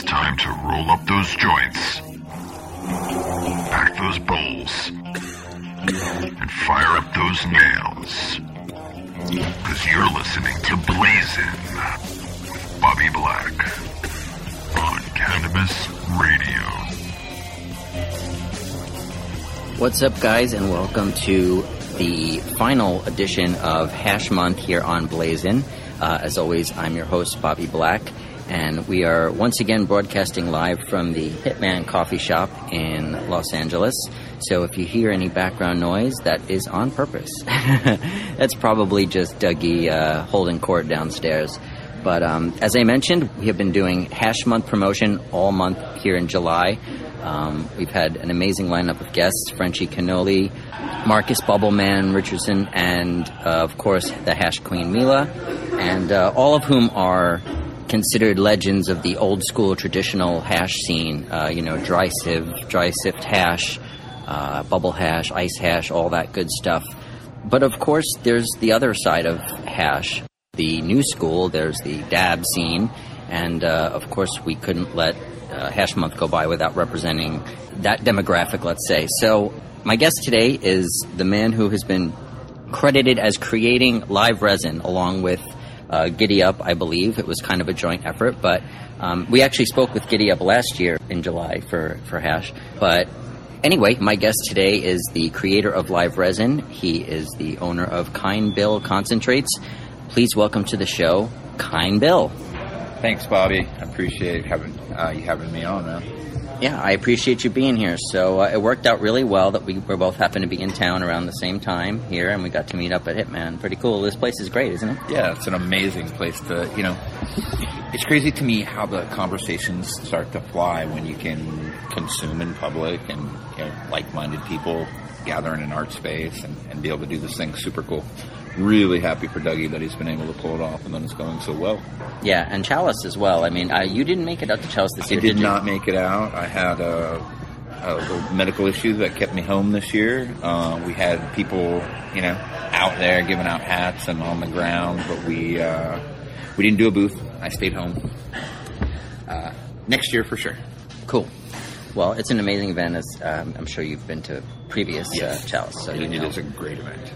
It's time to roll up those joints, pack those bowls, and fire up those nails. Because you're listening to Blazin' with Bobby Black on Cannabis Radio. What's up, guys, and welcome to the final edition of Hash Month here on Blazin'. Uh, as always, I'm your host, Bobby Black, and we are once again broadcasting live from the Hitman Coffee Shop in Los Angeles. So if you hear any background noise, that is on purpose. That's probably just Dougie uh, holding court downstairs. But um, as I mentioned, we have been doing Hash Month promotion all month here in July. Um, we've had an amazing lineup of guests Frenchy Cannoli, Marcus Bubbleman Richardson, and uh, of course the Hash Queen Mila, and uh, all of whom are considered legends of the old school traditional hash scene. Uh, you know, dry sieve, dry sift hash, uh, bubble hash, ice hash, all that good stuff. But of course, there's the other side of hash, the new school. There's the dab scene, and uh, of course, we couldn't let uh, Hash Month go by without representing that demographic, let's say. So, my guest today is the man who has been credited as creating live resin along with uh, Giddy Up, I believe. It was kind of a joint effort, but um, we actually spoke with Giddy Up last year in July for, for Hash. But anyway, my guest today is the creator of Live Resin. He is the owner of Kind Bill Concentrates. Please welcome to the show, Kind Bill. Thanks, Bobby. I appreciate having uh, you having me on, man. Yeah, I appreciate you being here. So uh, it worked out really well that we were both happened to be in town around the same time here, and we got to meet up at Hitman. Pretty cool. This place is great, isn't it? Yeah, it's an amazing place to, you know, it's crazy to me how the conversations start to fly when you can consume in public and you know, like-minded people gather in an art space and, and be able to do this thing. Super cool. Really happy for Dougie that he's been able to pull it off and that it's going so well. Yeah, and Chalice as well. I mean, uh, you didn't make it out to Chalice this year. I did you? not make it out. I had a, a little medical issue that kept me home this year. Uh, we had people, you know, out there giving out hats and on the ground, but we uh, we didn't do a booth. I stayed home. Uh, next year for sure. Cool. Well, it's an amazing event, as um, I'm sure you've been to previous Yes. uh, Chalice. So It- you know. is a great event.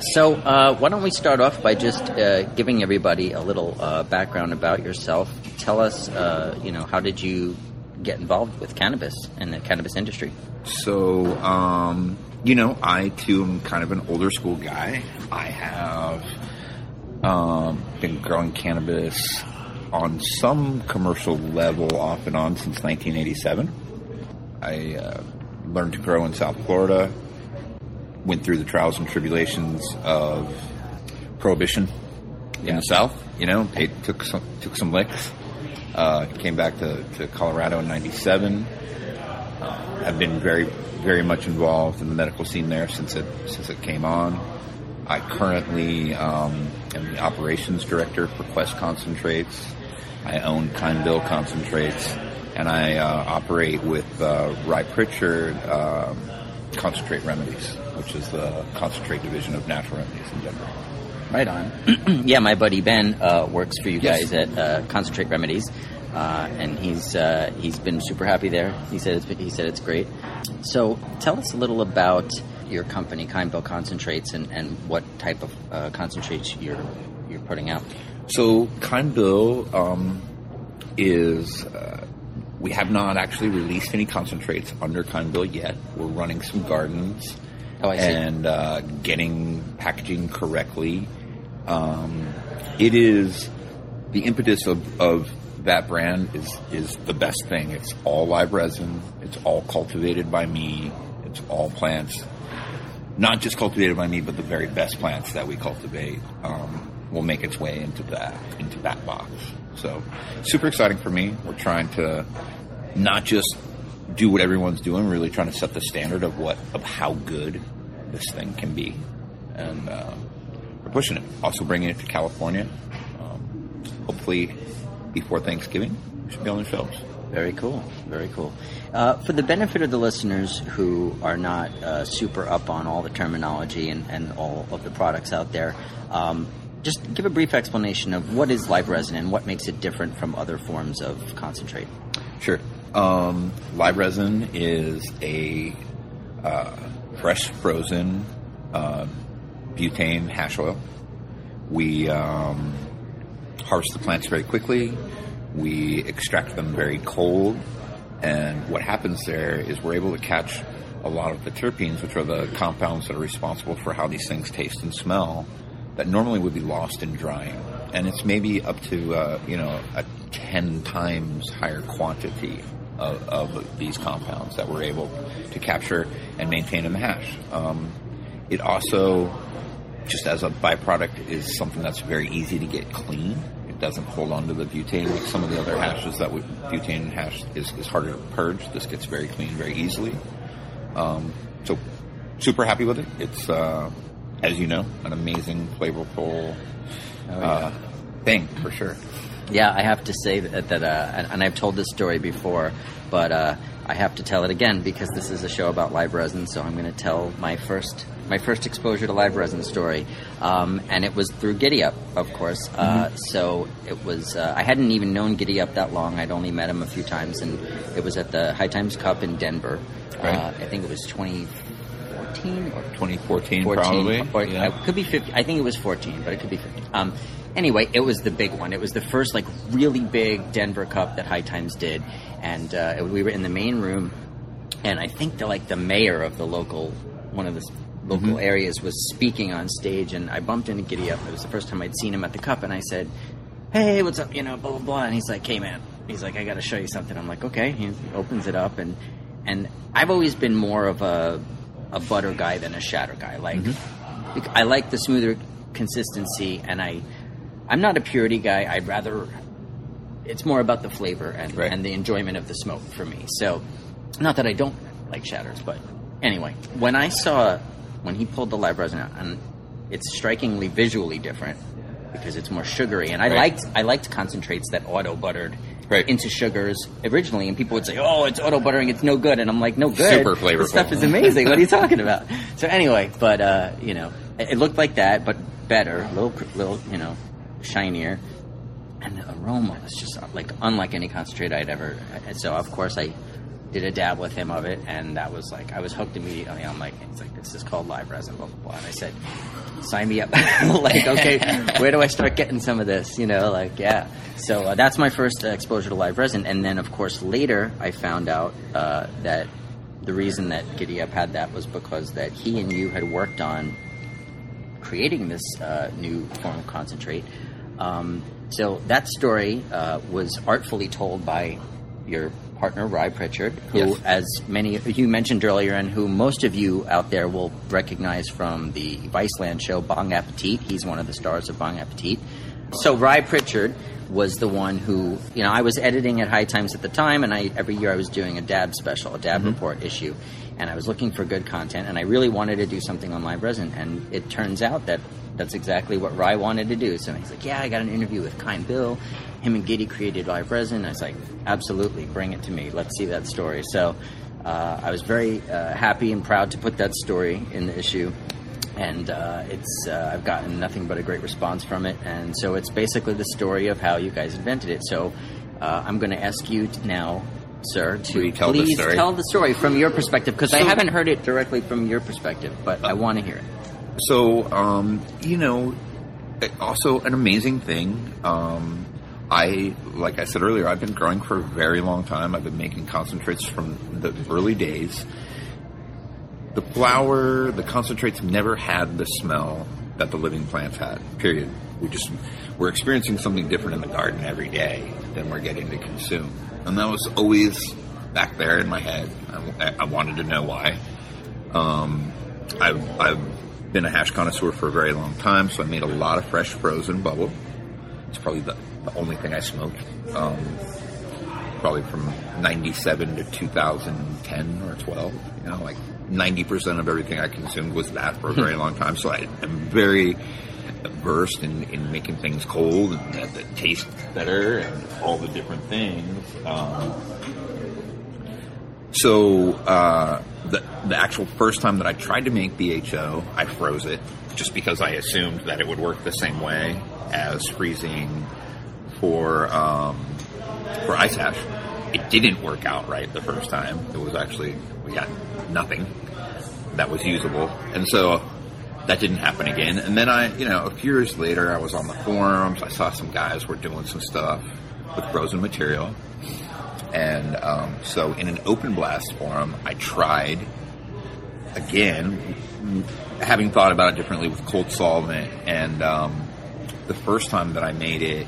So, uh, why don't we start off by just uh, giving everybody a little uh, background about yourself? Tell us, uh, you know, how did you get involved with cannabis and the cannabis industry? So, um, you know, I too am kind of an older school guy. I have um, been growing cannabis on some commercial level off and on since 1987. I uh, learned to grow in South Florida, went through the trials and tribulations of prohibition in the South. You know, it took some took some licks. Uh, came back to, to Colorado in '97. Uh, have been very very much involved in the medical scene there since it since it came on. I currently um, am the operations director for Quest Concentrates. I own Kind Bill Concentrates, and I uh, operate with uh, Ry Prichard um, Concentrate Remedies, which is the concentrate division of Natural Remedies in Denver. Right on. yeah, my buddy Ben uh, works for you Yes. guys at uh, Concentrate Remedies, uh, and he's uh, he's been super happy there. He said it's he said it's great. So, tell us a little about your company, Kind Bill Concentrates, and, and what type of uh, concentrates you're you're putting out. So, Kind Bill um, is. Uh, we have not actually released any concentrates under Kind Bill yet. We're running some gardens Oh, and uh, getting packaging correctly. Um, it is the impetus of, of that brand is is the best thing. It's all live resin. It's all cultivated by me. It's all plants, not just cultivated by me, but the very best plants that we cultivate um, will make its way into that into that box. So super exciting for me. We're trying to not just do what everyone's doing. Really trying to set the standard of what of how good this thing can be, and uh, we're pushing it. Also bringing it to California. Um, hopefully before Thanksgiving, we should be on the shelves. Very cool. Very cool. Uh, for the benefit of the listeners who are not uh, super up on all the terminology and, and all of the products out there, um, just give a brief explanation of what is live resin and what makes it different from other forms of concentrate. Sure. Um, live resin is a uh, fresh frozen uh, butane hash oil. We um, harvest the plants very quickly. We extract them very cold. And what happens there is we're able to catch a lot of the terpenes, which are the compounds that are responsible for how these things taste and smell, that normally would be lost in drying. And it's maybe up to, uh, you know, a 10 times higher quantity of, of, these compounds that we're able to capture and maintain in the hash. Um, it also, just as a byproduct, is something that's very easy to get clean. It doesn't hold on to the butane like some of the other hashes that would, butane hash is, is harder to purge. This gets very clean very easily. Um, so, super happy with it. It's, uh, as you know, an amazing, flavorful oh, yeah. uh, thing for sure. Yeah, I have to say that, that uh, and I've told this story before, but uh, I have to tell it again because this is a show about live resin. So I'm going to tell my first my first exposure to live resin story, um, and it was through Giddy Up, of course. Uh, mm-hmm. so it was uh, I hadn't even known Giddy Up that long. I'd only met him a few times, and it was at the High Times Cup in Denver. Right. Uh, I think it was 2014 or 2014, 14, probably. Or, yeah. it could be 15. I think it was 14, but it could be 15. Um, anyway, it was the big one. It was the first like really big Denver Cup that High Times did, and uh, we were in the main room, and I think the like the mayor of the local one of the local mm-hmm. areas was speaking on stage, and I bumped into Giddy Up. It was the first time I'd seen him at the Cup, and I said, "Hey, what's up?" You know, blah blah blah. And he's like, "Hey, man." He's like, "I got to show you something." I'm like, "Okay." He opens it up, and and I've always been more of a a butter guy than a shatter guy. Like, mm-hmm. I like the smoother consistency, and I I'm not a purity guy. I'd rather it's more about the flavor and, right. and the enjoyment of the smoke for me. So, not that I don't like shatters, but anyway, when I saw when he pulled the live resin out, and it's strikingly visually different because it's more sugary, and I right. liked I liked concentrates that auto buttered. Right. into sugars originally, and people would say, "Oh, it's auto buttering; it's no good." And I'm like, "No good. Super flavorful. This stuff is amazing. what are you talking about?" So anyway, but uh, you know, it, it looked like that, but better, a little, little, you know, shinier, and the aroma was just like unlike any concentrate I'd ever. And so of course I did a dab with him of it, and that was like I was hooked immediately. I'm like, it's like this is called live resin, blah blah blah. And I said, sign me up. like, okay, where do I start getting some of this? You know, like yeah. So uh, that's my first uh, exposure to live resin, and then of course later I found out uh, that the reason that Giddy Up had that was because that he and you had worked on creating this uh, new form of concentrate um, so that story uh, was artfully told by your partner, Ry Prichard, who, yes. as many you mentioned earlier, and who most of you out there will recognize from the Viceland show Bong Appetit. He's one of the stars of Bong Appetit. So Ry Prichard was the one who, you know, I was editing at High Times at the time, and I every year I was doing a dab special, a dab mm-hmm. report issue, and I was looking for good content, and I really wanted to do something on live resin, and it turns out that that's exactly what Ry wanted to do. So he's like, "Yeah, I got an interview with Kind Bill. Him and Giddy created live resin." I was like, "Absolutely, bring it to me. Let's see that story." So uh, I was very uh, happy and proud to put that story in the issue, and uh, it's uh, I've gotten nothing but a great response from it. And so it's basically the story of how you guys invented it. So uh, I'm going to ask you now sir, to tell please the tell the story from your perspective because so, I haven't heard it directly from your perspective, but uh, I want to hear it. So, um, you know, also an amazing thing. Um, I, like I said earlier, I've been growing for a very long time. I've been making concentrates from the early days. The flower, the concentrates never had the smell that the living plants had. Period. We just we're experiencing something different in the garden every day than we're getting to consume, and that was always back there in my head. I, I wanted to know why. Um, I've, I've been a hash connoisseur for a very long time, so I made a lot of fresh frozen bubble. It's probably the, the only thing I smoked. Um, probably from 97 to 2010 or 12. You know, like 90% of everything I consumed was that for a very long time. So I, am very versed in, in making things cold and that, that taste better and all the different things. Um, so uh, the the actual first time that I tried to make BHO, I froze it just because I assumed that it would work the same way as freezing for um, for ice hash. It didn't work out right the first time. It was actually we got nothing that was usable, and so that didn't happen again. And then I, you know, a few years later, I was on the forums. I saw some guys were doing some stuff with frozen material, and um, so in an open blast forum, I tried again, having thought about it differently with cold solvent, and um, the first time that I made it,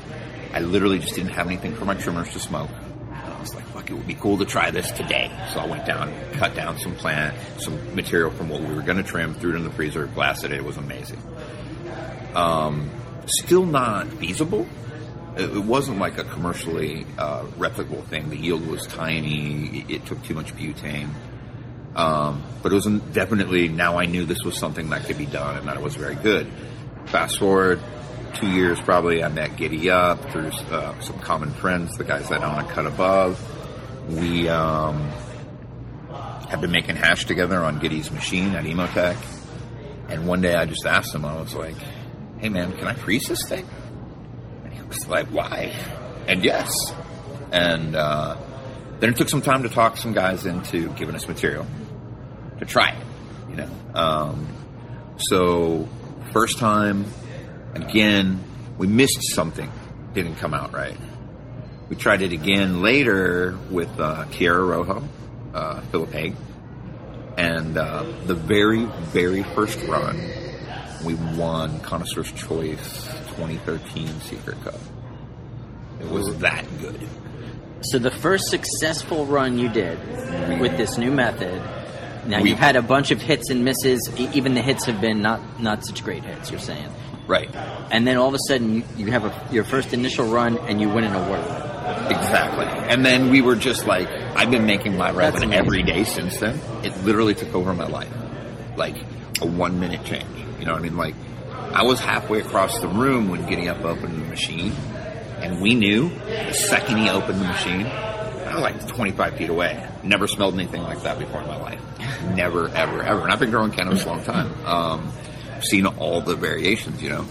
I literally just didn't have anything for my trimmers to smoke. And I was like, fuck, it would be cool to try this today. So I went down, cut down some plant, some material from what we were going to trim, threw it in the freezer, blasted it. It was amazing. Um, still not feasible. It, wasn't like a commercially uh, replicable thing. The yield was tiny. It took too much butane. Um, but it was definitely now I knew this was something that could be done and that it was very good. Fast forward two years, probably I met Giddy Up through uh, some common friends, the guys that own a cut above. We um, have been making hash together on Giddy's machine at Emotek. And one day I just asked him, I was like, "Hey man, can I freeze this thing?" And he was like, "Why?" And yes. And uh, then it took some time to talk some guys into giving us material to try it. You know, um, so first time, again, we missed something, didn't come out right. We tried it again later with uh, Tierra Rojo, uh, Philip Haig, and uh, the very, very first run, we won Connoisseur's Choice 2013 Secret Cup. It was that good. So the first successful run you did with this new method. Now We- you've had a bunch of hits and misses. E- Even the hits have been not not such great hits. You're saying, Right. and then all of a sudden you, you have a, your first initial run and you win an award. Exactly. And then we were just like, I've been making my amazing. every day since then. It literally took over my life. Like a one minute change. You know what I mean? Like, I was halfway across the room when Giddy Up opened the machine. And we knew the second he opened the machine, Like 25 feet away. Never smelled anything like that before in my life. Never, ever, ever. And I've been growing cannabis a long time. Um, seen all the variations, you know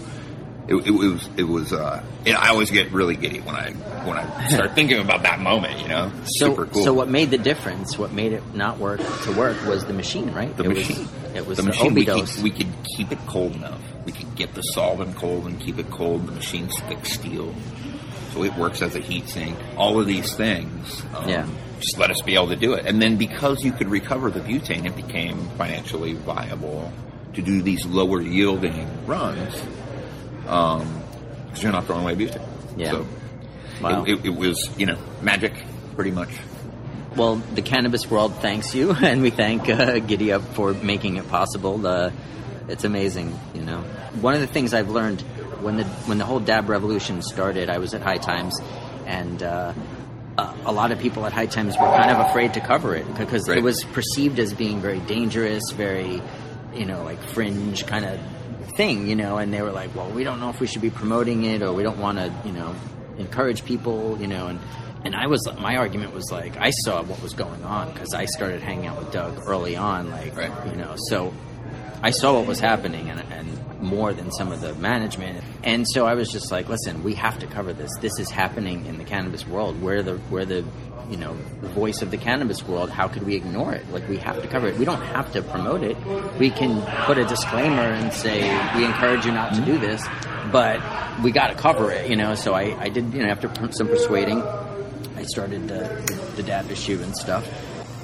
it, it was it was uh I always get really giddy when I when I start thinking about that moment, you know. So, Super cool. so what made the difference? What made it not work to work was the machine, right? the it machine. Was, it was the the, machine we could, we could keep it cold enough. We could get the solvent cold and keep it cold. The machine's thick steel. So it works as a heat sink. All of these things. Um, Yeah. Just let us be able to do it. And then because you could recover the butane, it became financially viable to do these lower yielding runs. Um, because you're not throwing away butane. Yeah. So Wow. it, it, it was, you know, magic, pretty much. Well, the cannabis world thanks you, and we thank uh, Giddy Up for making it possible. Uh, it's amazing, you know. One of the things I've learned when the when the whole dab revolution started, I was at High Times, and uh, a, a lot of people at High Times were kind of afraid to cover it because Right. it was perceived as being very dangerous, very, you know, like fringe kind of thing, you know. And they were like, "Well, we don't know if we should be promoting it, or we don't want to, you know, encourage people, you know." And and I was my argument was like I saw what was going on because I started hanging out with Doug early on, like Right. you know, so I saw what was happening and, and more than some of the management. And so I was just like, listen, we have to cover this. This is happening in the cannabis world. We're the we're the you know voice of the cannabis world. How could we ignore it? Like we have to cover it. We don't have to promote it. We can put a disclaimer and say we encourage you not to do this, but we got to cover it. You know. So I, I did you know after some persuading, I started the, the dab issue and stuff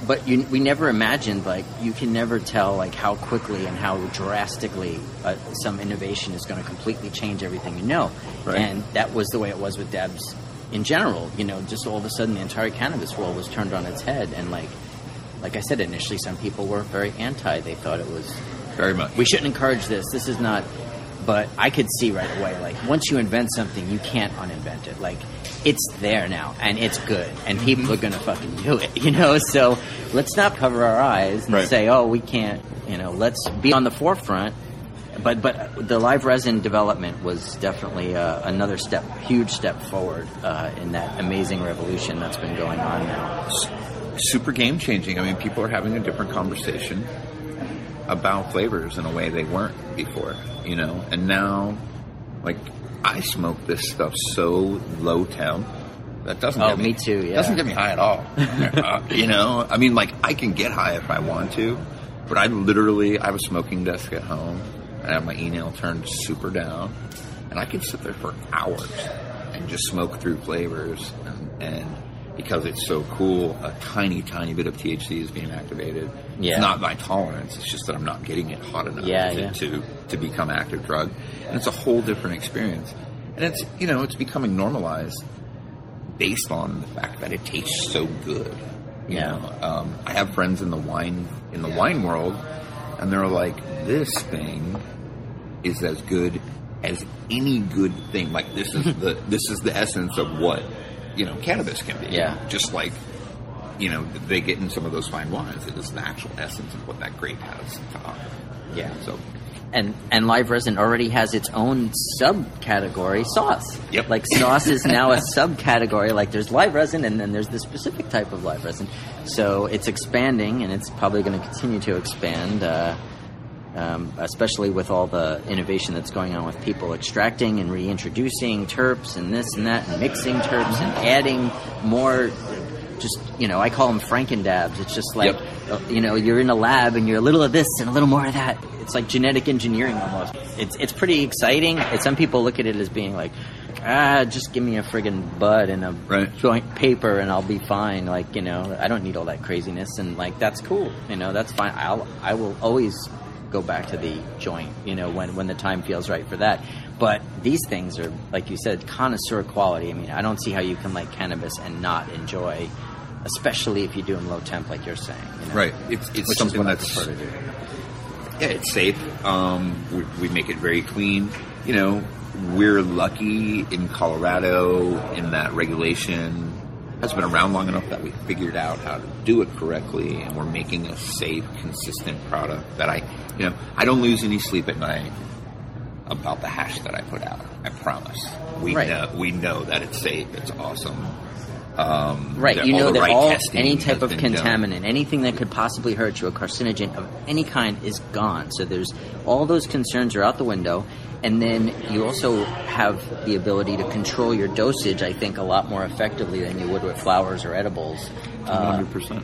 but you, we never imagined like you can never tell like how quickly and how drastically uh, some innovation is going to completely change everything you know Right. and that was the way it was with dabs in general you know just all of a sudden the entire cannabis world was turned on its head and like like i said initially some people were very anti they thought it was Very much. we shouldn't encourage this. This is not. But I could see right away, like once you invent something, you can't uninvent it. Like it's there now, and it's good, and people are gonna fucking do it, you know. So let's not cover our eyes and Right. say, "Oh, we can't," you know. Let's be on the forefront. But but the live resin development was definitely uh, another step, huge step forward uh, in that amazing revolution that's been going on now. super game changing. I mean, people are having a different conversation about flavors in a way they weren't before, you know, and now, like, I smoke this stuff so low temp that doesn't. Oh, get me too, yeah. doesn't get me high at all. Uh, you know, I mean, like, I can get high if I want to, but I literally I have a smoking desk at home, I have my e-nail turned super down, and I can sit there for hours and just smoke through flavors and. and because it's so cool, a tiny, tiny bit of THC is being activated. Yeah. It's not my tolerance. It's just that I'm not getting it hot enough Yeah, to, yeah. to to become active drug, and it's a whole different experience. And it's you know it's becoming normalized based on the fact that it tastes so good. You Yeah. know, um, I have friends in the wine in the wine world, and they're like, "This thing is as good as any good thing. Like this is the this is the essence of what you know cannabis can be. Yeah. just like." You know, they get in some of those fine wines. It is the actual essence of what that grape has to offer. Yeah. So, and and live resin already has its own subcategory sauce. Yep. Like sauce is now a subcategory. Like there's live resin, and then there's the specific type of live resin. So it's expanding, and it's probably going to continue to expand. Uh, um, especially with all the innovation that's going on with people extracting and reintroducing terps and this and that and mixing terps and adding more just you know i call them frankendabs. It's just like Yep. uh, you know you're in a lab and you're a little of this and a little more of that. It's like genetic engineering almost. It's it's pretty exciting. And some people look at it as being like ah just give me a friggin' bud and a Right. joint paper and i'll be fine. Like you know i don't need all that craziness and like that's cool. You know that's fine. I'll i will always go back to the joint you know when when the time feels right for that but these things are like you said connoisseur quality i mean i don't see how you can like cannabis and not enjoy especially if you do them low temp like you're saying you know? right, it's it's which something that's prefer to do Yeah, it's safe. Um, we, we make it very clean. You know, we're lucky in Colorado in that regulation has been around long enough that we figured out how to do it correctly, and we're making a safe, consistent product that I, you know, I don't lose any sleep at night about the hash that I put out. I promise. We Right. know we know that it's safe. It's awesome. Um, Right, you know that right all testing any type of been done. contaminant, anything that could possibly hurt you, a carcinogen of any kind, is gone. So there's all those concerns are out the window, and then you also have the ability to control your dosage. I think a lot more effectively than you would with flowers or edibles. Uh, 100%.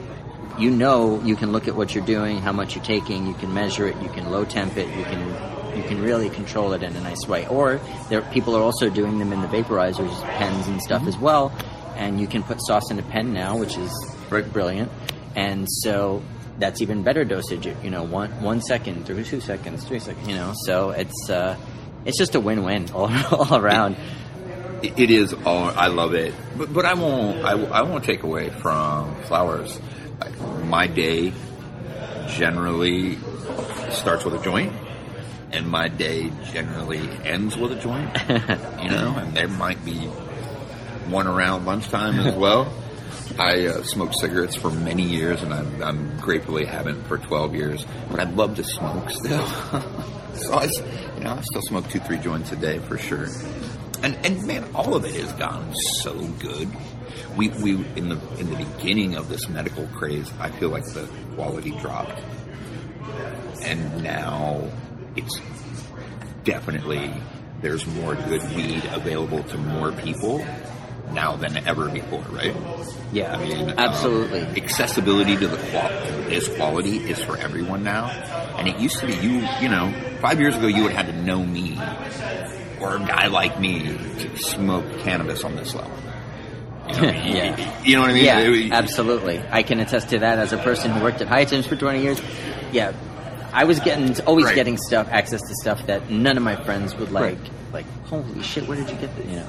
you know you can look at what you're doing, how much you're taking, you can measure it, you can low temp it, you can you can really control it in a nice way. Or there people are also doing them in the vaporizers, pens and stuff as well, and you can put sauce in a pen now, which is brilliant. And so that's even better dosage. You know, one one second, through two seconds, three seconds. You know, so it's uh, it's just a win-win all, all around. It it is all. I love it, but but I won't. I, I won't take away from flowers. My day generally starts with a joint, and my day generally ends with a joint. you know, and there might be one around lunchtime as well. I uh, smoked cigarettes for many years, and I'm, I'm gratefully haven't for 12 years. But I'd love to smoke still. so I, you know, I still smoke two, three joints a day for sure. And and man, all of it has gone so good. We we in the in the beginning of this medical craze, I feel like the quality dropped, and now it's definitely there's more good weed available to more people now than ever before, right? Yeah, I mean, um, absolutely. accessibility to the qual- this quality is for everyone now, and it used to be you. You know, five years ago you would have had to know me or a guy like me to smoke cannabis on this level. You know, Yeah. you know what I mean? Yeah, It- absolutely. I can attest to that as a person who worked at High Times for 20 years. Yeah, I was getting always Right. getting stuff, access to stuff that none of my friends would like. Right. Like, holy shit, where did you get this? You know,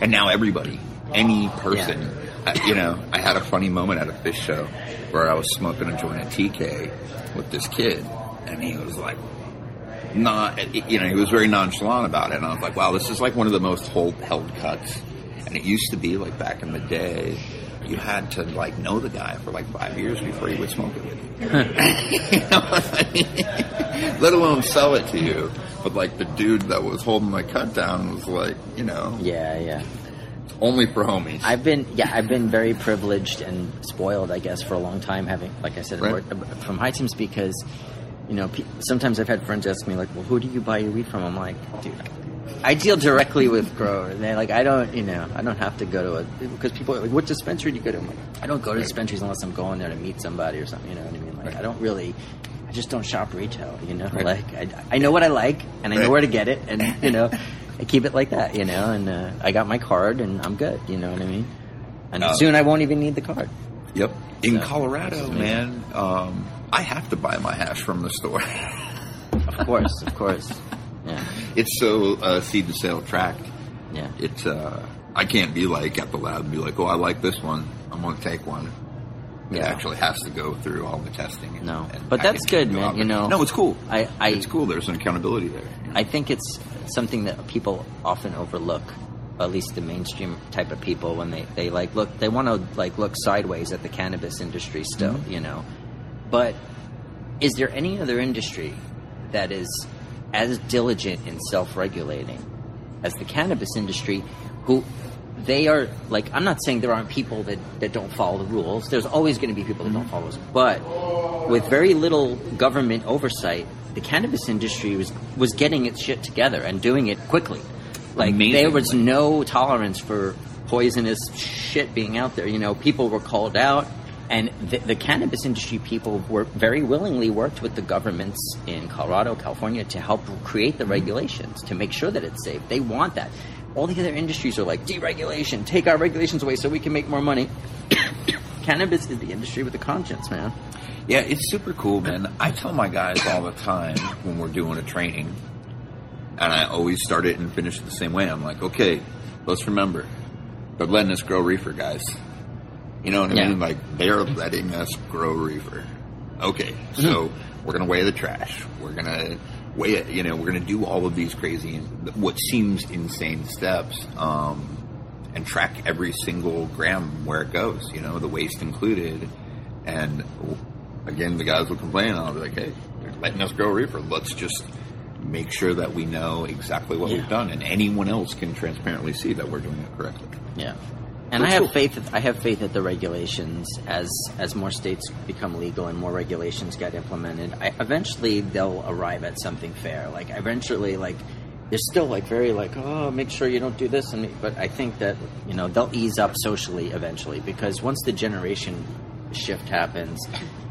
And now everybody, any person, I, you know, I had a funny moment at a Phish show where I was smoking a joint at TK with this kid, and he was like, not, eh, eh, you know, he was very nonchalant about it, and I was like, wow, this is like one of the most hold, held cuts. And it used to be like back in the day, you had to like know the guy for like five years before he would smoke it with you. You know I mean? Let alone sell it to you. But like the dude that was holding my cut down was like, you know, yeah, yeah. only for homies. I've been, yeah, I've been very privileged and spoiled, I guess, for a long time. Having, like I said, Right. worked from High Times because You know, sometimes I've had friends ask me like, "Well, who do you buy your weed from?" I'm like, dude. I deal directly with growers. They're like, I don't, you know, I don't have to go to a because people are like, what dispensary do you go to? I'm like, I don't go to dispensaries unless I'm going there to meet somebody or something. You know what I mean? Like, I don't really, I just don't shop retail. You know, Right. like I, I know what I like and I know where to get it, and you know, I keep it like that. You know, and uh, I got my card and I'm good. You know what I mean? And Uh, soon I won't even need the card. Yep. In So, Colorado, man, um, I have to buy my hash from the store. Of course, of course. Yeah, it's so uh, seed to sale tracked. yeah. It's uh, I can't be like at the lab and be like, oh, I like this one. I'm going to take one. It Yeah. actually has to go through all the testing. And, No. and But that's good, man, you know. No, it's cool. I, I it's cool. There's an accountability there. you know? I think it's something that people often overlook, at least the mainstream type of people when they, they like look they want to like look sideways at the cannabis industry still, Mm-hmm. you know. But is there any other industry that is as diligent in self-regulating as the cannabis industry who they are like I'm not saying there aren't people that, that don't follow the rules. There's always going to be people that Mm-hmm. don't follow rules. But with very little government oversight, the cannabis industry was was getting its shit together and doing it quickly. Like there was no tolerance for poisonous shit being out there. You know, people were called out, and the, the cannabis industry people were very willingly worked with the governments in Colorado, California, to help create the regulations to make sure that it's safe. They want that. All the other industries are like deregulation, take our regulations away so we can make more money. cannabis is the industry with a conscience, man. Yeah, it's super cool, man. I tell my guys all the time when we're doing a training, and I always start it and finish it the same way. I'm like, okay, let's remember, they're letting us grow reefer, guys. You know what I Yeah. mean? Like they're letting us grow reefer. Okay, so we're gonna weigh the trash. We're gonna weigh it. You know, we're gonna do all of these crazy, what seems insane steps, um, and track every single gram where it goes. You know, the waste included. And again, the guys will complain. and I'll be like, "Hey, they're letting us grow reefer. Let's just make sure that we know exactly what Yeah. we've done, and anyone else can transparently see that we're doing it correctly." Yeah. And I have cool. faith. That, I have faith that the regulations, as as more states become legal and more regulations get implemented, I, eventually they'll arrive at something fair. Like eventually, like they're still like very like oh, make sure you don't do this. And but I think that you know they'll ease up socially eventually because once the generation shift happens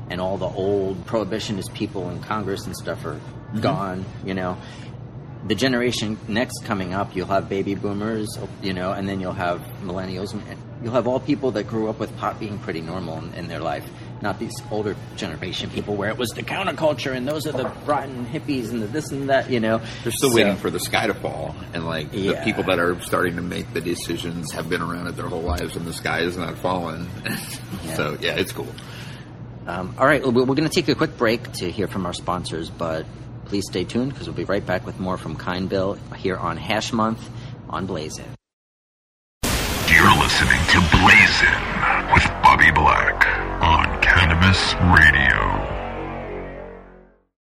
and all the old prohibitionist people in Congress and stuff are mm-hmm. gone, you know, the generation next coming up, you'll have baby boomers, you know, and then you'll have millennials, and you'll have all people that grew up with pot being pretty normal in, in their life, not these older generation people where it was the counterculture and those are the rotten hippies and the this and that, you know. They're still So- waiting for the sky to fall, and like the people that are starting to make the decisions have been around it their whole lives, and the sky is not falling. So yeah, it's cool. Um, all right, well, we're going to take a quick break to hear from our sponsors, but please stay tuned because we'll be right back with more from Kind Bill here on Hash Month on Blaze You're listening to Blazin' with Bobby Black on Cannabis Radio.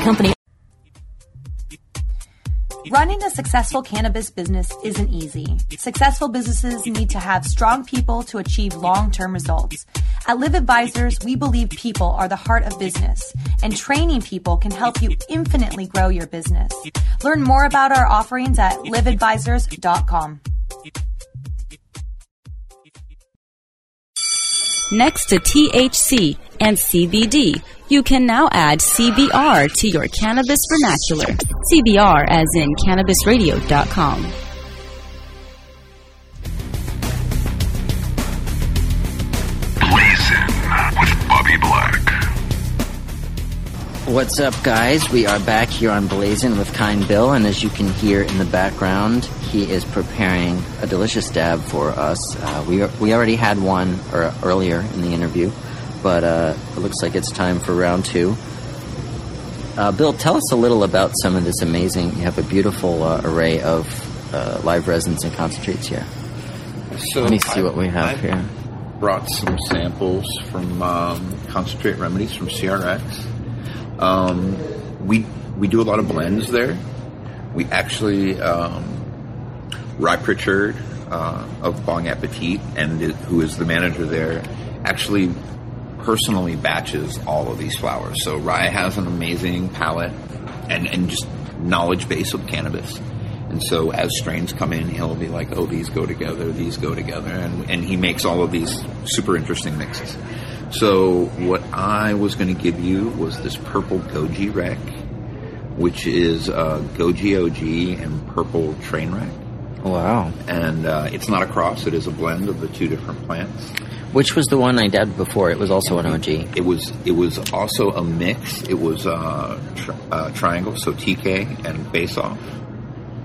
company. Running a successful cannabis business isn't easy. Successful businesses need to have strong people to achieve long term results. At Live Advisors, we believe people are the heart of business, and training people can help you infinitely grow your business. Learn more about our offerings at liveadvisors.com. Next to THC and CBD, you can now add CBR to your cannabis vernacular. CBR as in cannabisradio.com. Blazin' with Bobby Black. What's up, guys? We are back here on Blazin' with Kind Bill, and as you can hear in the background, he is preparing a delicious dab for us. Uh, we we already had one or, earlier in the interview, but uh, it looks like it's time for round two. Uh, Bill, tell us a little about some of this amazing. You have a beautiful uh, array of uh, live resins and concentrates here. So Let me see I- what we have I here. Brought some samples from um, Concentrate Remedies from CRX. Um, we we do a lot of blends there. We actually um, Ry Prichard uh, of Bong Appetit and who is the manager there actually personally batches all of these flowers. So Ry has an amazing palate and, and just knowledge base of cannabis. And so as strains come in, he'll be like, oh, these go together, these go together. And, and he makes all of these super interesting mixes. So what I was going to give you was this purple goji wreck, which is uh, goji OG and purple train wreck. Wow. And uh, it's not a cross; it is a blend of the two different plants. Which was the one I did before? It was also an OG. It was it was also a mix. It was uh, tr- uh, triangle, so TK and face off.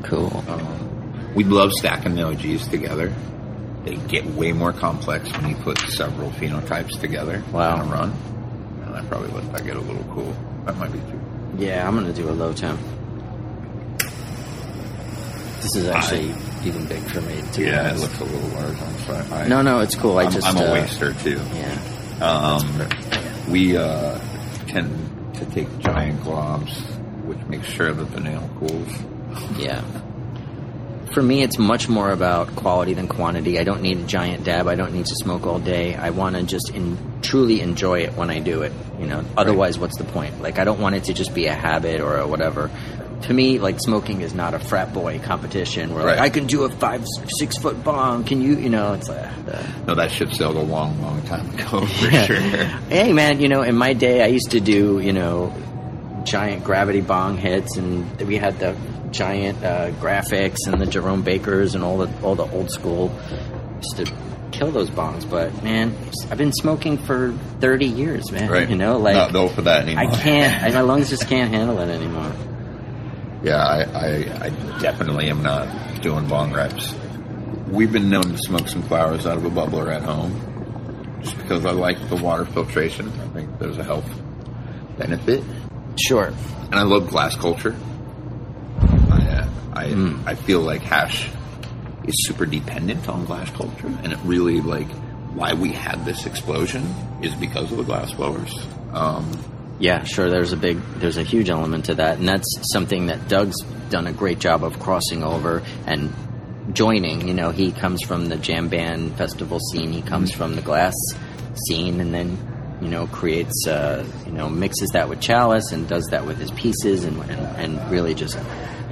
Cool. Um, we love stacking the OGs together. They get way more complex when you put several phenotypes together Wow. on a run. And I probably let that get a little cool. That might be too. Yeah, I'm gonna do a low temp. This is actually even big for me. To Yeah, it looks a little large on side. I, No, no, it's cool. I I'm, just I'm a uh, waster too. Yeah. Um, we uh, tend to take giant globs, which makes sure that the nail cools. Yeah. For me, it's much more about quality than quantity. I don't need a giant dab. I don't need to smoke all day. I want to just in, truly enjoy it when I do it. You know, otherwise, what's the point? Like, I don't want it to just be a habit or a whatever. To me, like smoking is not a frat boy competition where like I can do a five, six foot bomb. Can you? You know, it's like. Uh, No, that ship sailed a long, long time ago for Yeah. sure. Hey, man, you know, in my day, I used to do, you know, giant gravity bong hits, and we had the giant uh, Graffix and the Jerome Bakers and all the all the old school. Used to kill those bongs, but man, I've been smoking for thirty years, man. Right. You know, like not built for that anymore. I can't. I, my lungs just can't handle it anymore. Yeah, I, I, I definitely am not doing bong reps. We've been known to smoke some flowers out of a bubbler at home, just because I like the water filtration. I think there's a health benefit, Sure. and I love glass culture. I, uh, I, Mm. I feel like hash is super dependent on glass culture, and it really like why we had this explosion is because of the glass blowers. Um, Yeah, sure. There's a big, there's a huge element to that, and that's something that Doug's done a great job of crossing over and joining. You know, he comes from the jam band festival scene. He comes from the glass scene, and then you know creates, uh, you know, mixes that with Chalice and does that with his pieces, and and, and really just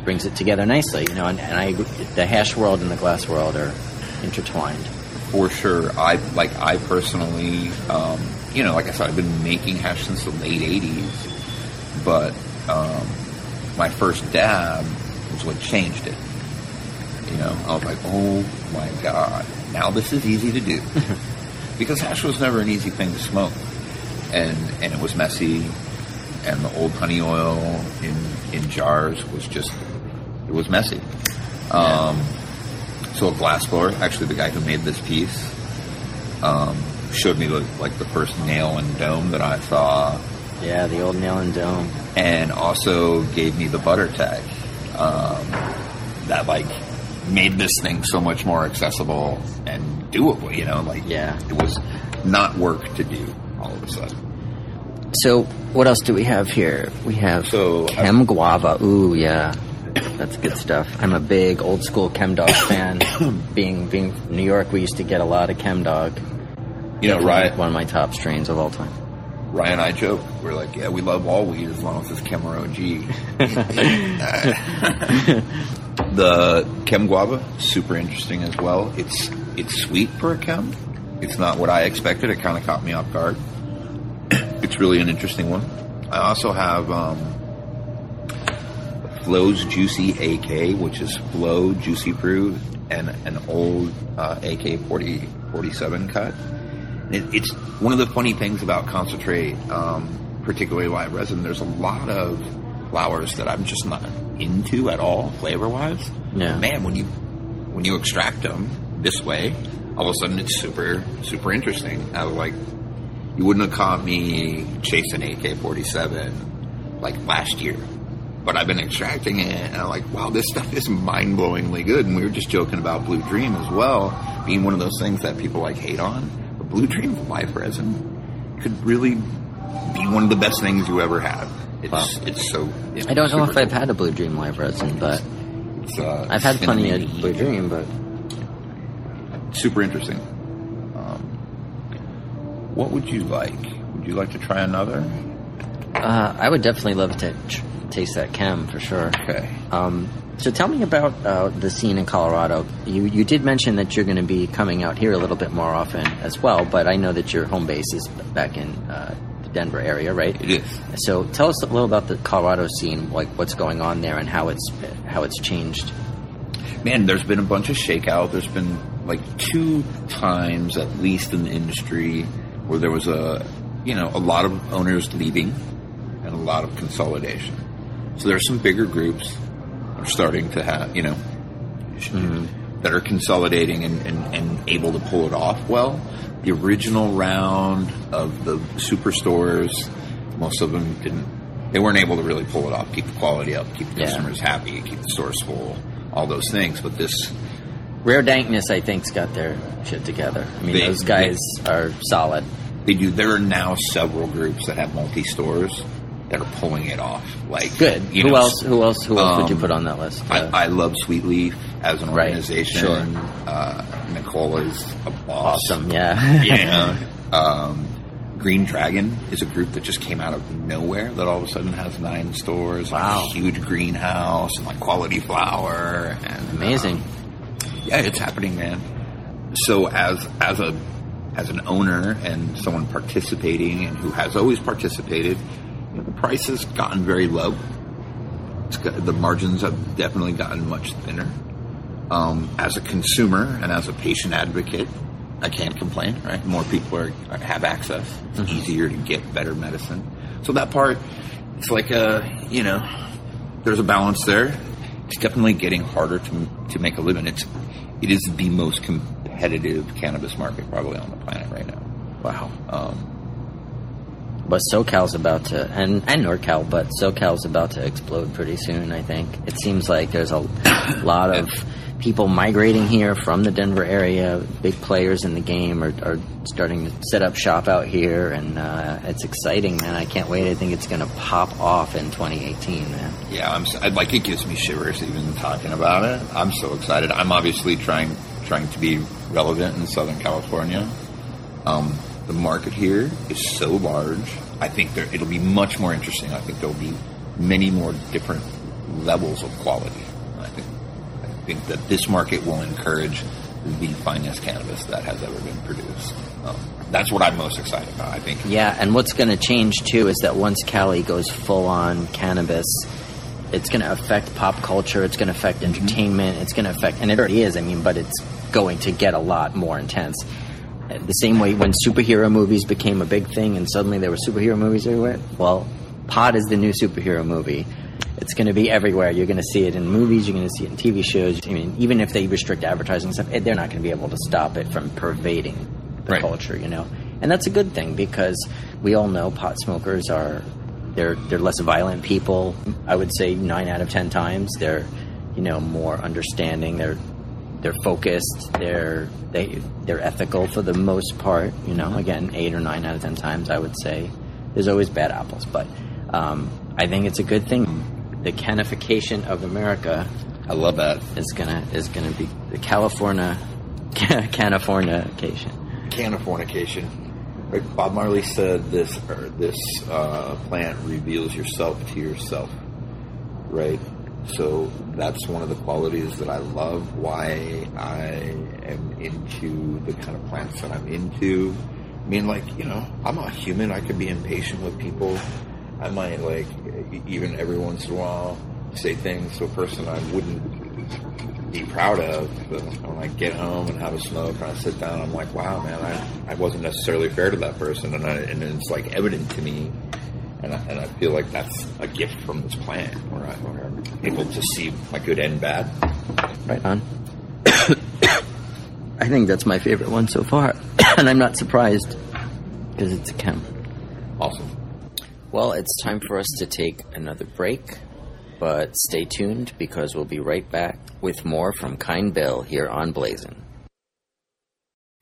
brings it together nicely. You know, and, and I, the hash world and the glass world are intertwined. for sure. I like I personally, um, you know, like I said, I've been making hash since the late '80s, but um, my first dab was what changed it. You know, I was like, oh my god, now this is easy to do because hash was never an easy thing to smoke, and and it was messy, and the old honey oil in in jars was just it was messy. Um, so a glass blower, actually the guy who made this piece, um, showed me the, like the first nail and dome that I saw, Yeah, the old nail and dome. and also gave me the butter tag. Um, that like made this thing so much more accessible and doable. You know, like Yeah. it was not work to do all of a sudden. So, what else do we have here? We have So, Chem Guava. Ooh, yeah, that's good stuff. I'm a big old school Chem Dog fan. being being from New York, we used to get a lot of Chem Dog. You know, Ryan, one of my top strains of all time. Ryan and I joke. We're like, yeah, we love all weed as long as it's Kemmer OG. the Chem Guava, super interesting as well. It's it's sweet for a Chem. It's not what I expected. It kind of caught me off guard. it's really an interesting one. I also have um, Flo's Juicy AK, which is Flo Juicy Fruit and an old uh, AK 40, 47 cut. It, it's one of the funny things about concentrate, um, particularly live resin. There's a lot of flowers that I'm just not into at all, flavor wise. Yeah. Man, when you when you extract them this way, all of a sudden it's super super interesting. I was like, you wouldn't have caught me chasing AK-47 like last year. But I've been extracting it, and I'm like, wow, this stuff is mind blowingly good. And we were just joking about Blue Dream as well, being one of those things that people like hate on. Blue Dream live resin could really be one of the best things you ever have. It's Wow. it's so. It's I don't know if I've cool. had a Blue Dream live resin, but It's, uh, I've had plenty of Blue Dream. But super interesting. Um, what would you like? Would you like to try another? uh, I would definitely love to ch- taste that chem for sure. Okay. Um, so tell me about uh, the scene in Colorado. You you did mention that you're going to be coming out here a little bit more often as well, but I know that your home base is back in uh, the Denver area, right? It is. So tell us a little about the Colorado scene, like what's going on there and how it's how it's changed. Man, there's been a bunch of shakeout. There's been like two times, at least in the industry, where there was a, you know, a lot of owners leaving and a lot of consolidation. So there's some bigger groups are starting to have, you know, that are consolidating and, and, and able to pull it off well. The original round of the superstores, most of them didn't. They weren't able to really pull it off, keep the quality up, keep the Yeah. customers happy, keep the stores full, all those things. But this, Rare Dankness, I think's got their shit together. I mean, They- those guys are solid. they do. There are now several groups that have multi stores that are pulling it off. Like Good. who know, else? Who else? Who else would you um, put on that list? Uh, I, I love Sweet Leaf as an Right, organization. sure. Uh, Nicole is a boss. awesome. Yeah. yeah. Um, Green Dragon is a group that just came out of nowhere that all of a sudden has nine stores, Wow. a huge greenhouse, and like quality flower, and Amazing. um, yeah, it's happening, man. So as as a as an owner and someone participating and who has always participated, you know, the price has gotten very low. It's got, the margins have definitely gotten much thinner. Um, as a consumer and as a patient advocate, I can't complain. Right, more people are, have access. It's easier to get better medicine. So that part, it's like a you know, there's a balance there. It's definitely getting harder to to make a living. It's it is the most competitive cannabis market probably on the planet right now. Wow. Um, But SoCal's about to, and, and NorCal, but SoCal's about to explode pretty soon, I think. It seems like there's a lot of people migrating here from the Denver area. Big players in the game are, are starting to set up shop out here, and uh, it's exciting, man. I can't wait. I think it's going to pop off in 2018, man. yeah, I'm s- I- like it gives me shivers even talking about it. I'm so excited. I'm obviously trying trying to be relevant in Southern California. Um, the market here is so large. I think there, it'll be much more interesting. I think there'll be many more different levels of quality. I think I think that this market will encourage the finest cannabis that has ever been produced. Um, that's what I'm most excited about. I think Yeah, and what's going to change too is that once Cali goes full on cannabis, it's going to affect pop culture. It's going to affect entertainment. It's going to affect, and it already is. I mean, but it's going to get a lot more intense. The same way when superhero movies became a big thing, and suddenly there were superhero movies everywhere. Well, pot is the new superhero movie. It's going to be everywhere. You're going to see it in movies. You're going to see it in TV shows. I mean, even if they restrict advertising and stuff, eh, they're not going to be able to stop it from pervading the Right. culture. You know, and that's a good thing because we all know pot smokers are they're they're less violent people. I would say nine out of ten times they're you know more understanding. They're they're focused. They're they they're ethical for the most part. You know, again, eight or nine out of ten times I would say. There's always bad apples, but um, I think it's a good thing. The canification of America I love that. is gonna is gonna be the California Californication. can of. Right, Bob Marley said this or this uh, plant reveals yourself to yourself. Right? So that's one of the qualities that I love, why I am into the kind of plants that I'm into. I mean, like, you know, I'm a human. I could be impatient with people. I might, like, even every once in a while say things to a person I wouldn't be proud of. But when I get home and have a smoke and I sit down, I'm like, wow, man, I, I wasn't necessarily fair to that person. And, I, and it's like evident to me. And I, and I feel like that's a gift from this plant where, I, where I'm able to see my good and bad. Right on. I think that's my favorite one so far, and I'm not surprised because it's a chem. Awesome. Well, it's time for us to take another break, but stay tuned because we'll be right back with more from Kind Bill here on Blazin'.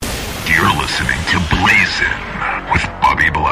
You're listening to Blazin' with Bobby Black on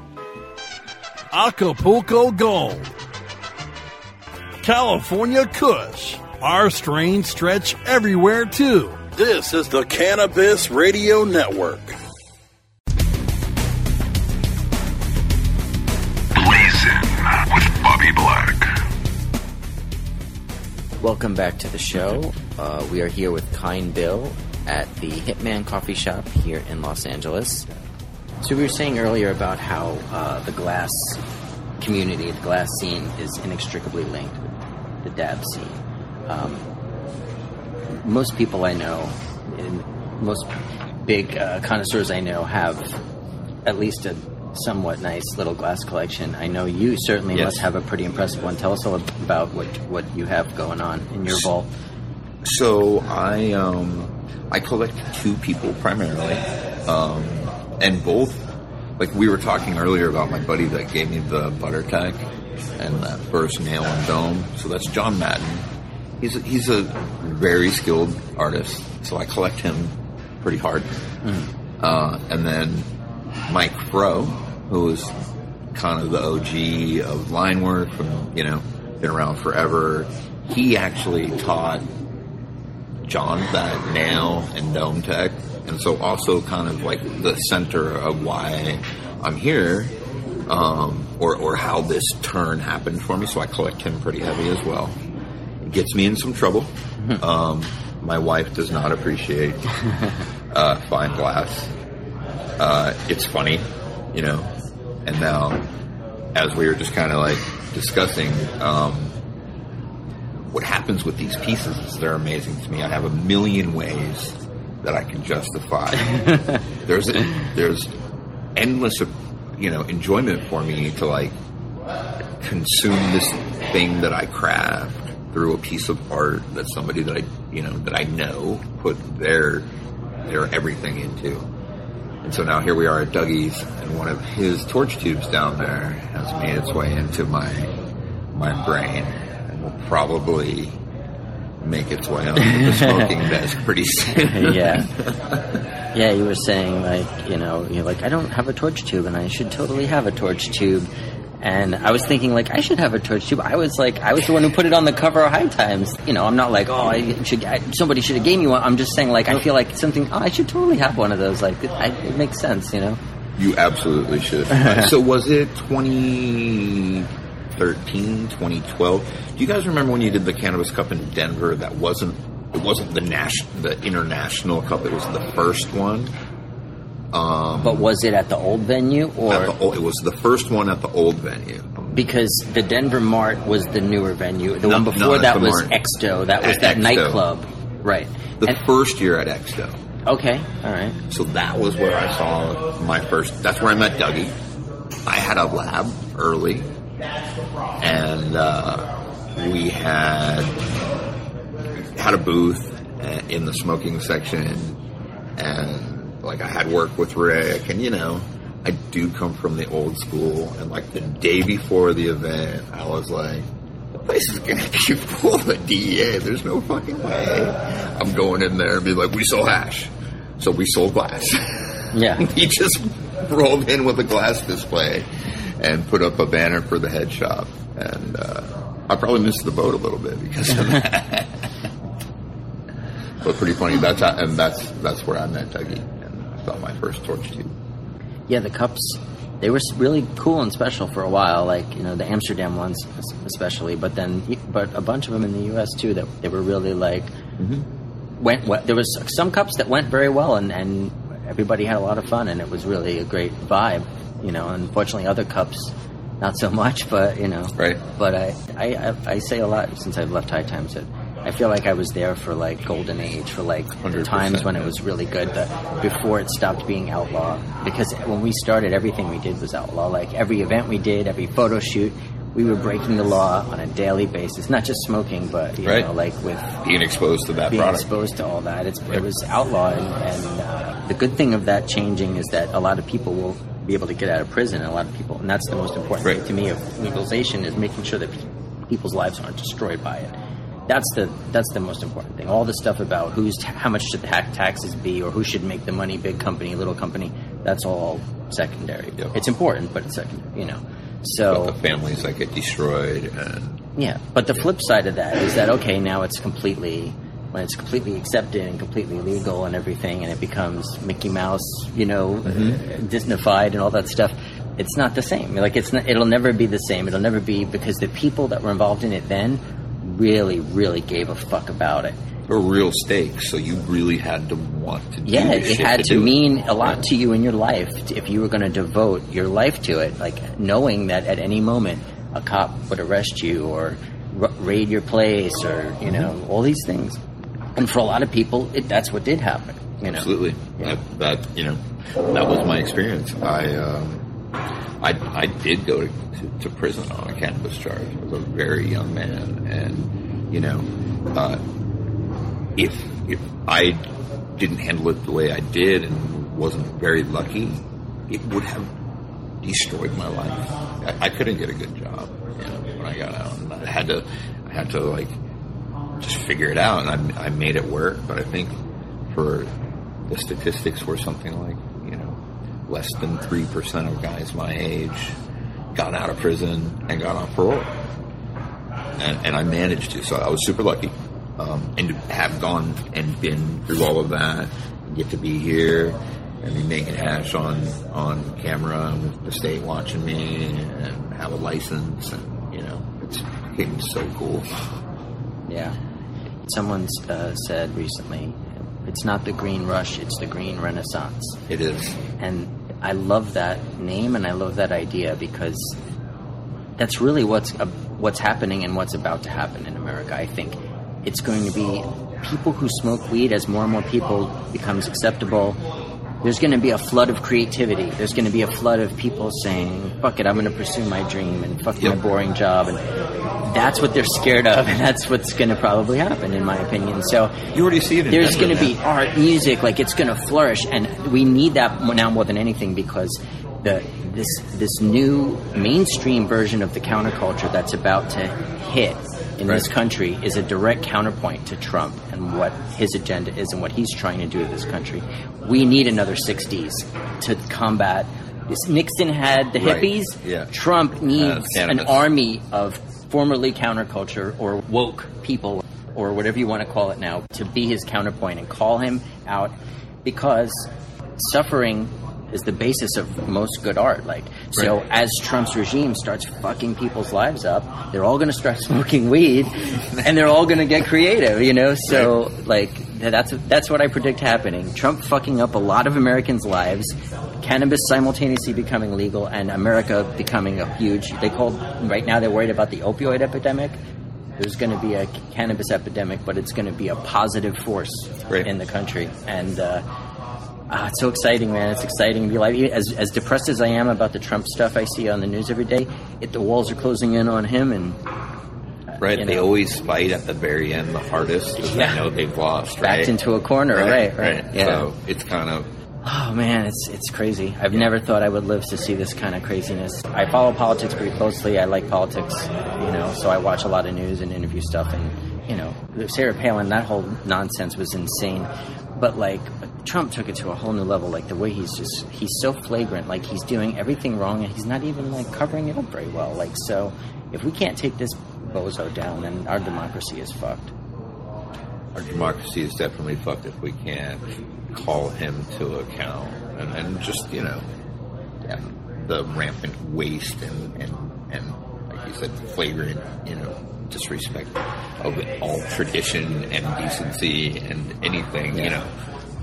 Acapulco Gold. California Kush. Our strains stretch everywhere too. This is the Cannabis Radio Network. Blazin' with Bobby Black. Welcome back to the show. Uh, we are here with Kind Bill at the Hitman Coffee Shop here in Los Angeles. So we were saying earlier about how uh, the glass community, the glass scene, is inextricably linked with the dab scene. Um, most people I know, and most big uh, connoisseurs I know, have at least a somewhat nice little glass collection. I know you certainly Yes. must have a pretty impressive one. Tell us all about what what you have going on in your vault. So I um I collect two people primarily, um, and both like we were talking earlier about my buddy that gave me the butter tag and that first nail and dome. So that's John Madden. He's a, he's a very skilled artist, so I collect him pretty hard. Uh, and then Mike Fro, who is kind of the OG of line work from you know been around forever. He actually taught John that nail and dome tech, and so also kind of like the center of why I'm here, um, or or how this turn happened for me. So I collect him pretty heavy as well. It gets me in some trouble. Um, my wife does not appreciate uh, fine glass. Uh, it's funny, you know. And now, as we were just kind of like discussing, um, what happens with these pieces is they're amazing to me. I have a million ways that I can justify. there's there's endless, you know, enjoyment for me to like consume this thing that I craft through a piece of art that somebody that I you know that I know put their their everything into. And so now here we are at Dougie's, and one of his torch tubes down there has made its way into my my brain, and will probably make its way onto the smoking desk pretty soon. yeah. Yeah, you were saying like, you know, you're like, I don't have a torch tube and I should totally have a torch tube. And I was thinking, like, I should have a torch tube. I was like, I was the one who put it on the cover of High Times. You know, I'm not like, oh, I should. I, somebody should have gave me one. I'm just saying, like, I feel like something. Oh, I should totally have one of those. Like, it, I, it makes sense, you know. You absolutely should. So was it 2013, 2012? Do you guys remember when you did the Cannabis Cup in Denver? That wasn't it wasn't the national, the international cup. It was the first one. Um, But was it at the old venue or the, it was the first one at the old venue. because the Denver Mart was the newer venue? The No, one before at that was Mart. Exdo. That was At that Exdo. nightclub, right? The first year at Exdo. Okay, all right. So that was where I saw my first. That's where I met Dougie. I had a lab early, and uh, we had had a booth uh, in the smoking section, and like I had worked with Rick, and you know, I do come from the old school, and like the day before the event, I was like. "The Place is gonna be full of DEA. There's no fucking way. I'm going in there and be like, we sell hash. So we sold glass. Yeah. he just rolled in with a glass display and put up a banner for the head shop. And uh, I probably missed the boat a little bit because of that. but pretty funny. That's how, and that's that's where I met Dougie and I saw my first torch tube. Yeah, the cups they were really cool and special for a while. Like you know the Amsterdam ones especially, but then but a bunch of them in the U.S. too that they were really like went. we- There was some cups that went very well, and and everybody had a lot of fun, and it was really a great vibe. You know, unfortunately, other cups. Not so much, but you know. Right. But I, I, I, say a lot since I've left High Times that I feel like I was there for like golden age, for like the times when it was really good, the, before it stopped being outlaw. Because when we started, everything we did was outlaw. Like every event we did, every photo shoot, we were breaking the law on a daily basis. Not just smoking, but you Right. know, like with Being exposed to that being product. exposed to all that. It's, It was outlaw, and, and uh, the good thing of that changing is that a lot of people will be able to get out of prison. And a lot of people, and that's the most important thing to me of legalization is making sure that people's lives aren't destroyed by it. That's the that's the most important thing. All the stuff about who's ta- how much should the ta- taxes be, or who should make the money, big company, little company. That's all secondary. Yep. It's important, but it's secondary. You know. So But the families that get destroyed and yeah, but the flip side of that is that okay, now it's completely when it's completely accepted and completely legal and everything, and it becomes Mickey Mouse, you know, Disneyfied and all that stuff. It's not the same. Like it's not, it'll never be the same. It'll never be because the people that were involved in it then really, really gave a fuck about it. were real stakes. So you really had to want to do Yeah, it had to, it. mean a lot to you in your life if you were going to devote your life to it. Like knowing that at any moment a cop would arrest you or raid your place or you know Mm-hmm. all these things. And for a lot of people, it, that's what did happen. You know, Absolutely. That, that you know, that was my experience. I um, I, I did go to, to, to prison on a cannabis charge. I was a very young man, and you know, uh, if if I didn't handle it the way I did and wasn't very lucky, it would have destroyed my life. I, I couldn't get a good job. You know, when I got out, and I had to I had to like just figure it out, and I, I made it work. But I think for the statistics were something like you know less than three percent of guys my age got out of prison and got on parole, and, and I managed to. So I was super lucky, um, and to have gone and been through all of that, and get to be here. And be making hash on on camera with the state watching me, and have a license, and you know, it's getting so cool. yeah. Someone uh, said recently, "It's not the green rush; it's the green renaissance." It is. and I love that name and I love that idea because that's really what's uh, what's happening and what's about to happen in America. I think it's going to be people who smoke weed as more and more people becomes acceptable. There's going to be a flood of creativity. There's going to be a flood of people saying, "Fuck it, I'm going to pursue my dream and fuck my boring job." And that's what they're scared of, and that's what's going to probably happen, in my opinion. So You already see it. There's going to be art, music, like it's going to flourish, and we need that now more than anything because the this this new mainstream version of the counterculture that's about to hit in this country is a direct counterpoint to Trump and what his agenda is and what he's trying to do to this country. We need another 60s to combat Nixon had the Right. hippies. Yeah. Trump uh, needs an army of formerly counterculture or woke people or whatever you want to call it now to be his counterpoint and call him out because suffering is the basis of most good art. Like, so Right. as Trump's regime starts fucking people's lives up, they're all going to start smoking weed, and they're all going to get creative. You know, so like that's that's what I predict happening. Trump fucking up a lot of Americans' lives, cannabis simultaneously becoming legal, and America becoming a huge. They called right now they're worried about the opioid epidemic. There's going to be a cannabis epidemic, but it's going to be a positive force in the country, and. Uh, Ah, it's so exciting, man! It's exciting to be like as as depressed as I am about the Trump stuff I see on the news every day. It, the walls are closing in on him, and Right, you they know. always fight at the very end the hardest because Yeah. they know they've lost. right? Backed right? into a corner, right, right, yeah. So it's kind of oh man, it's it's crazy. I've never thought I would live to see this kind of craziness. I follow politics pretty closely. I like politics, you know, so I watch a lot of news and interview stuff. And you know, Sarah Palin, that whole nonsense was insane. But like Trump took it to a whole new level. Like the way he's just he's so flagrant. Like he's doing everything wrong, and he's not even like covering it up very well. Like so, if we can't take this bozo down, and our democracy is fucked. our democracy is definitely fucked if we can't call him to account and, and just you know yeah, the rampant waste and, and and like you said flagrant you know disrespect of all tradition and decency and anything you know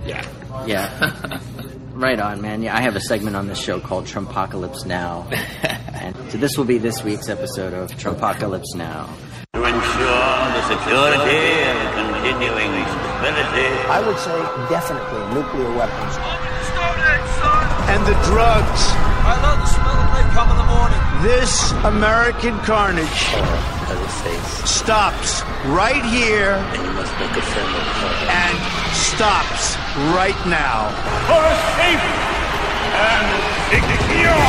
yeah Yeah. right on, man. Yeah, I have a segment on this show called Trumpocalypse Now. and so this will be this week's episode of Trumpocalypse Now. To ensure the security and continuing stability. I would say definitely nuclear weapons. and the drugs. I love the smell of napalm in the morning. This American carnage stops right here and stops right now. For a safe and secure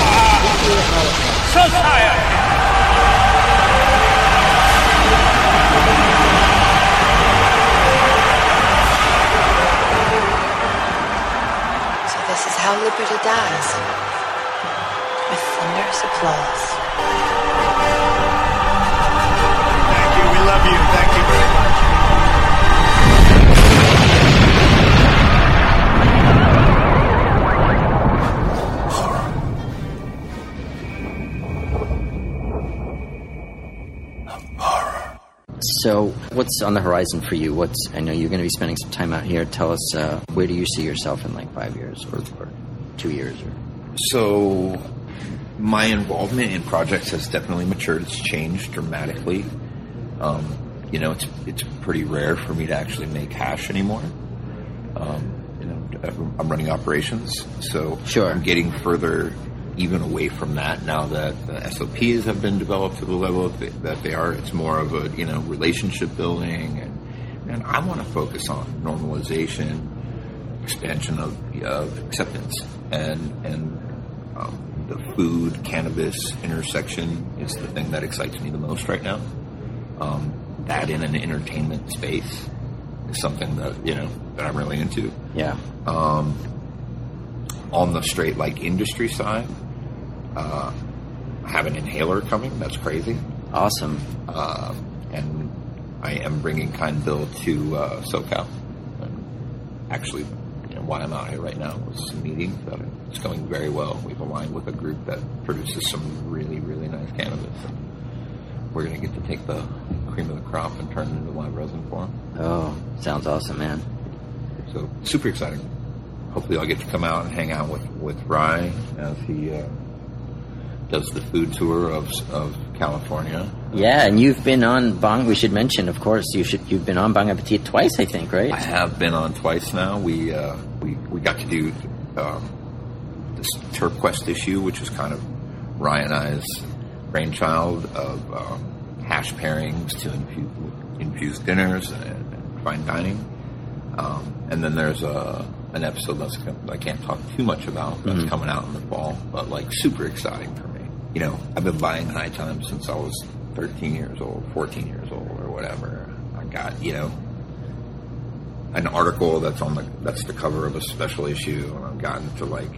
society. So this is how liberty dies. With thunderous applause. Thank you. We love you. Thank you very much. So, what's on the horizon for you? What's I know you're going to be spending some time out here. Tell us uh, where do you see yourself in like five years or, or two years? Or So, my involvement in projects has definitely matured. It's changed dramatically. Um, you know, it's it's pretty rare for me to actually make hash anymore. Um, you know, I'm running operations, so sure. I'm getting further even away from that now that the SOPs have been developed to the level that they are. It's more of a you know relationship building, and and I want to focus on normalization, expansion of, of acceptance, and and um, the food cannabis intersection is the thing that excites me the most right now. Um, that in an entertainment space is something that you know that I'm really into. Yeah. Um, on the straight like industry side, uh, I have an inhaler coming. That's crazy. Awesome. Uh, and I am bringing Kind Bill to uh, SoCal. Actually, why I'm out here right now was a meeting that it's going very well. We've aligned with a group that produces some really, really nice cannabis. And we're going to get to take the cream of the crop and turn it into live resin for them. Oh, sounds awesome, man. So super exciting. Hopefully, I'll get to come out and hang out with with Ry as he uh, does the food tour of of California. Yeah, and you've been on Bong. We should mention, of course, you should. You've been on Bong Appetit twice, I think, right? I have been on twice now. We uh, we we got to do um, this Terp Quest issue, which is kind of Ryan I's brainchild of um, hash pairings to infuse, infuse dinners and, and fine dining. Um, and then there's a an episode that's I can't talk too much about that's Mhm. coming out in the fall, but like super exciting for me. You know, I've been buying High Times since I was 13 years old, 14 years old, or whatever. I got you know an article that's on the that's the cover of a special issue, and I've gotten to like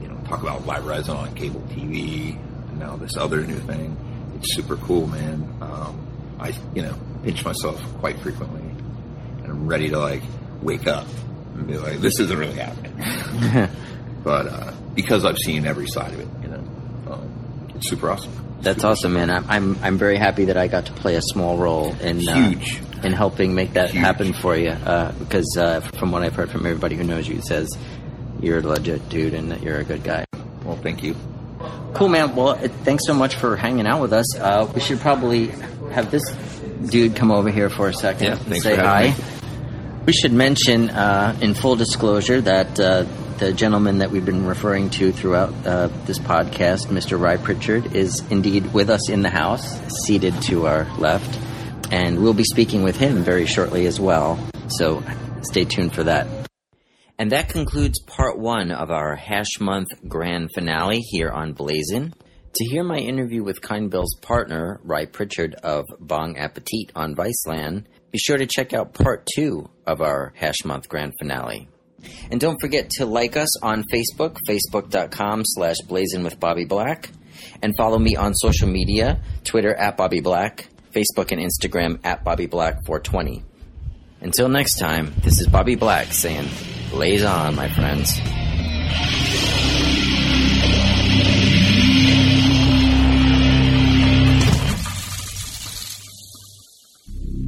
you know talk about live resin on cable TV, and now this other new thing. It's super cool, man. Um, I, you know, pinch myself quite frequently, and I'm ready to like wake up and be like, "This isn't really happening." but uh, because I've seen every side of it, you know, um, it's super awesome. That's awesome, man. I'm, I'm I'm very happy that I got to play a small role in uh, Huge. in helping make that happen for you. Uh, because uh, from what I've heard from everybody who knows you, says you're a legit dude and that you're a good guy. Well, thank you. Cool, man. Well, uh, thanks so much for hanging out with us. Uh, we should probably have this dude come over here for a second Yeah, and say hi. having We should mention, uh, in full disclosure, that uh, the gentleman that we've been referring to throughout uh, this podcast, Mr. Ry Prichard, is indeed with us in the house, seated to our left, and we'll be speaking with him very shortly as well. So stay tuned for that. And that concludes part one of our Hash Month grand finale here on Blazin. To hear my interview with Kind Kindbill's partner, Ry Prichard of Bong Appetit on Viceland, be sure to check out part two of our Hash Month grand finale. And don't forget to like us on Facebook, facebook.com slash blazing with Bobby Black, and follow me on social media, Twitter at Bobby Black, Facebook and Instagram at Bobby Black 420. Until next time, this is Bobby Black saying, Blaze on, my friends.